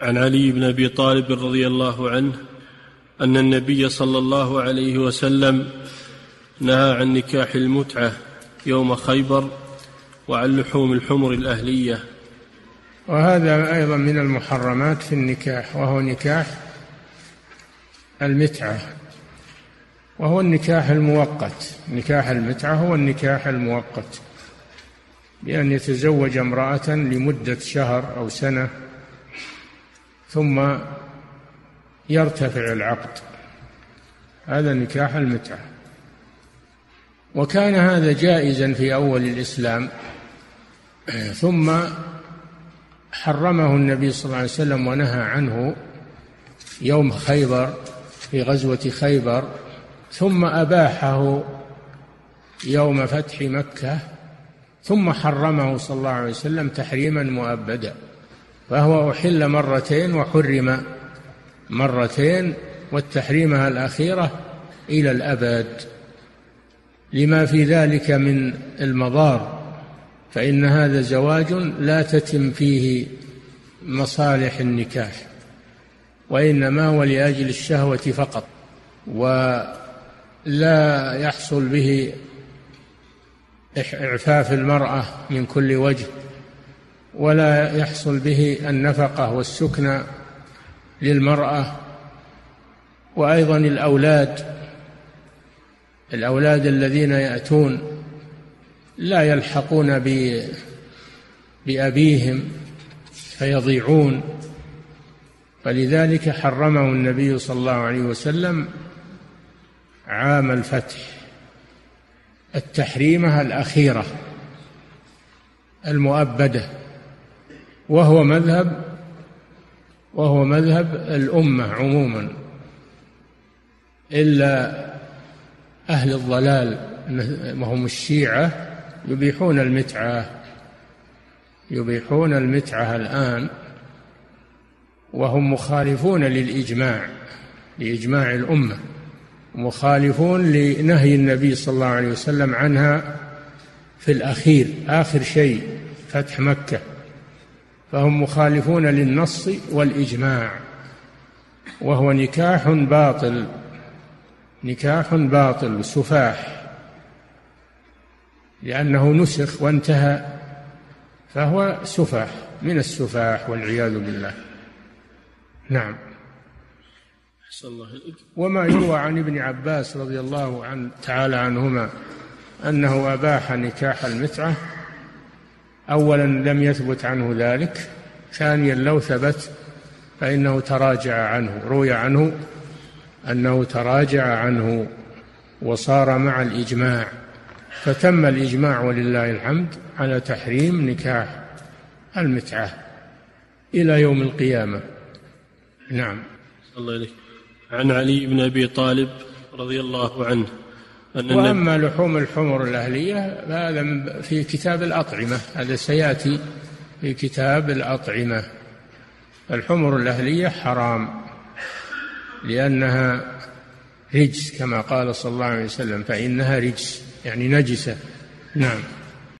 عن علي بن أبي طالب رضي الله عنه أن النبي صلى الله عليه وسلم نهى عن نكاح المتعة يوم خيبر وعن لحوم الحمر الأهلية. وهذا أيضا من المحرمات في النكاح وهو نكاح المتعة وهو النكاح المؤقت. نكاح المتعة هو النكاح المؤقت بأن يتزوج امرأة لمدة شهر أو سنة ثم يرتفع العقد. هذا نكاح المتعة. وكان هذا جائزا في أول الإسلام ثم حرمه النبي صلى الله عليه وسلم ونهى عنه يوم خيبر في غزوة خيبر ثم أباحه يوم فتح مكة ثم حرمه صلى الله عليه وسلم تحريما مؤبدا. فهو أحل مرتين وحرم مرتين والتحريمها الأخيرة إلى الأبد. لما في ذلك من المضار فإن هذا زواج لا تتم فيه مصالح النكاح وإنما هو لأجل الشهوة فقط ولا يحصل به إعفاف المرأة من كل وجه. ولا يحصل به النفقة والسكنى للمرأة وأيضا الأولاد. الأولاد الذين يأتون لا يلحقون بأبيهم فيضيعون. فلذلك حرمه النبي صلى الله عليه وسلم عام الفتح. التحريمة الأخيرة المؤبدة. وهو مذهب وهو مذهب الأمة عموما إلا أهل الضلال وهم الشيعة يبيحون المتعة يبيحون المتعة الآن وهم مخالفون للإجماع لإجماع الأمة مخالفون لنهي النبي صلى الله عليه وسلم عنها في الأخير آخر شيء فتح مكة. فهم مخالفون للنص والإجماع وهو نكاح باطل نكاح باطل سفاح لأنه نسخ وانتهى فهو سفاح من السفاح والعياذ بالله. نعم. الله وما يروى عن ابن عباس رضي الله عن تعالى عنهما أنه أباح نكاح المتعة أولا لم يثبت عنه ذلك ثانيا لو ثبت فإنه تراجع عنه روي عنه أنه تراجع عنه وصار مع الإجماع. فتم الإجماع ولله الحمد على تحريم نكاح المتعة إلى يوم القيامة. نعم. الله إليك عن علي بن أبي طالب رضي الله عنه. أن وأما لحوم الحمر الأهلية فهذا في كتاب الأطعمة هذا سيأتي في كتاب الأطعمة. الحمر الأهلية حرام لأنها رجس كما قال صلى الله عليه وسلم فإنها رجس يعني نجسة. نعم.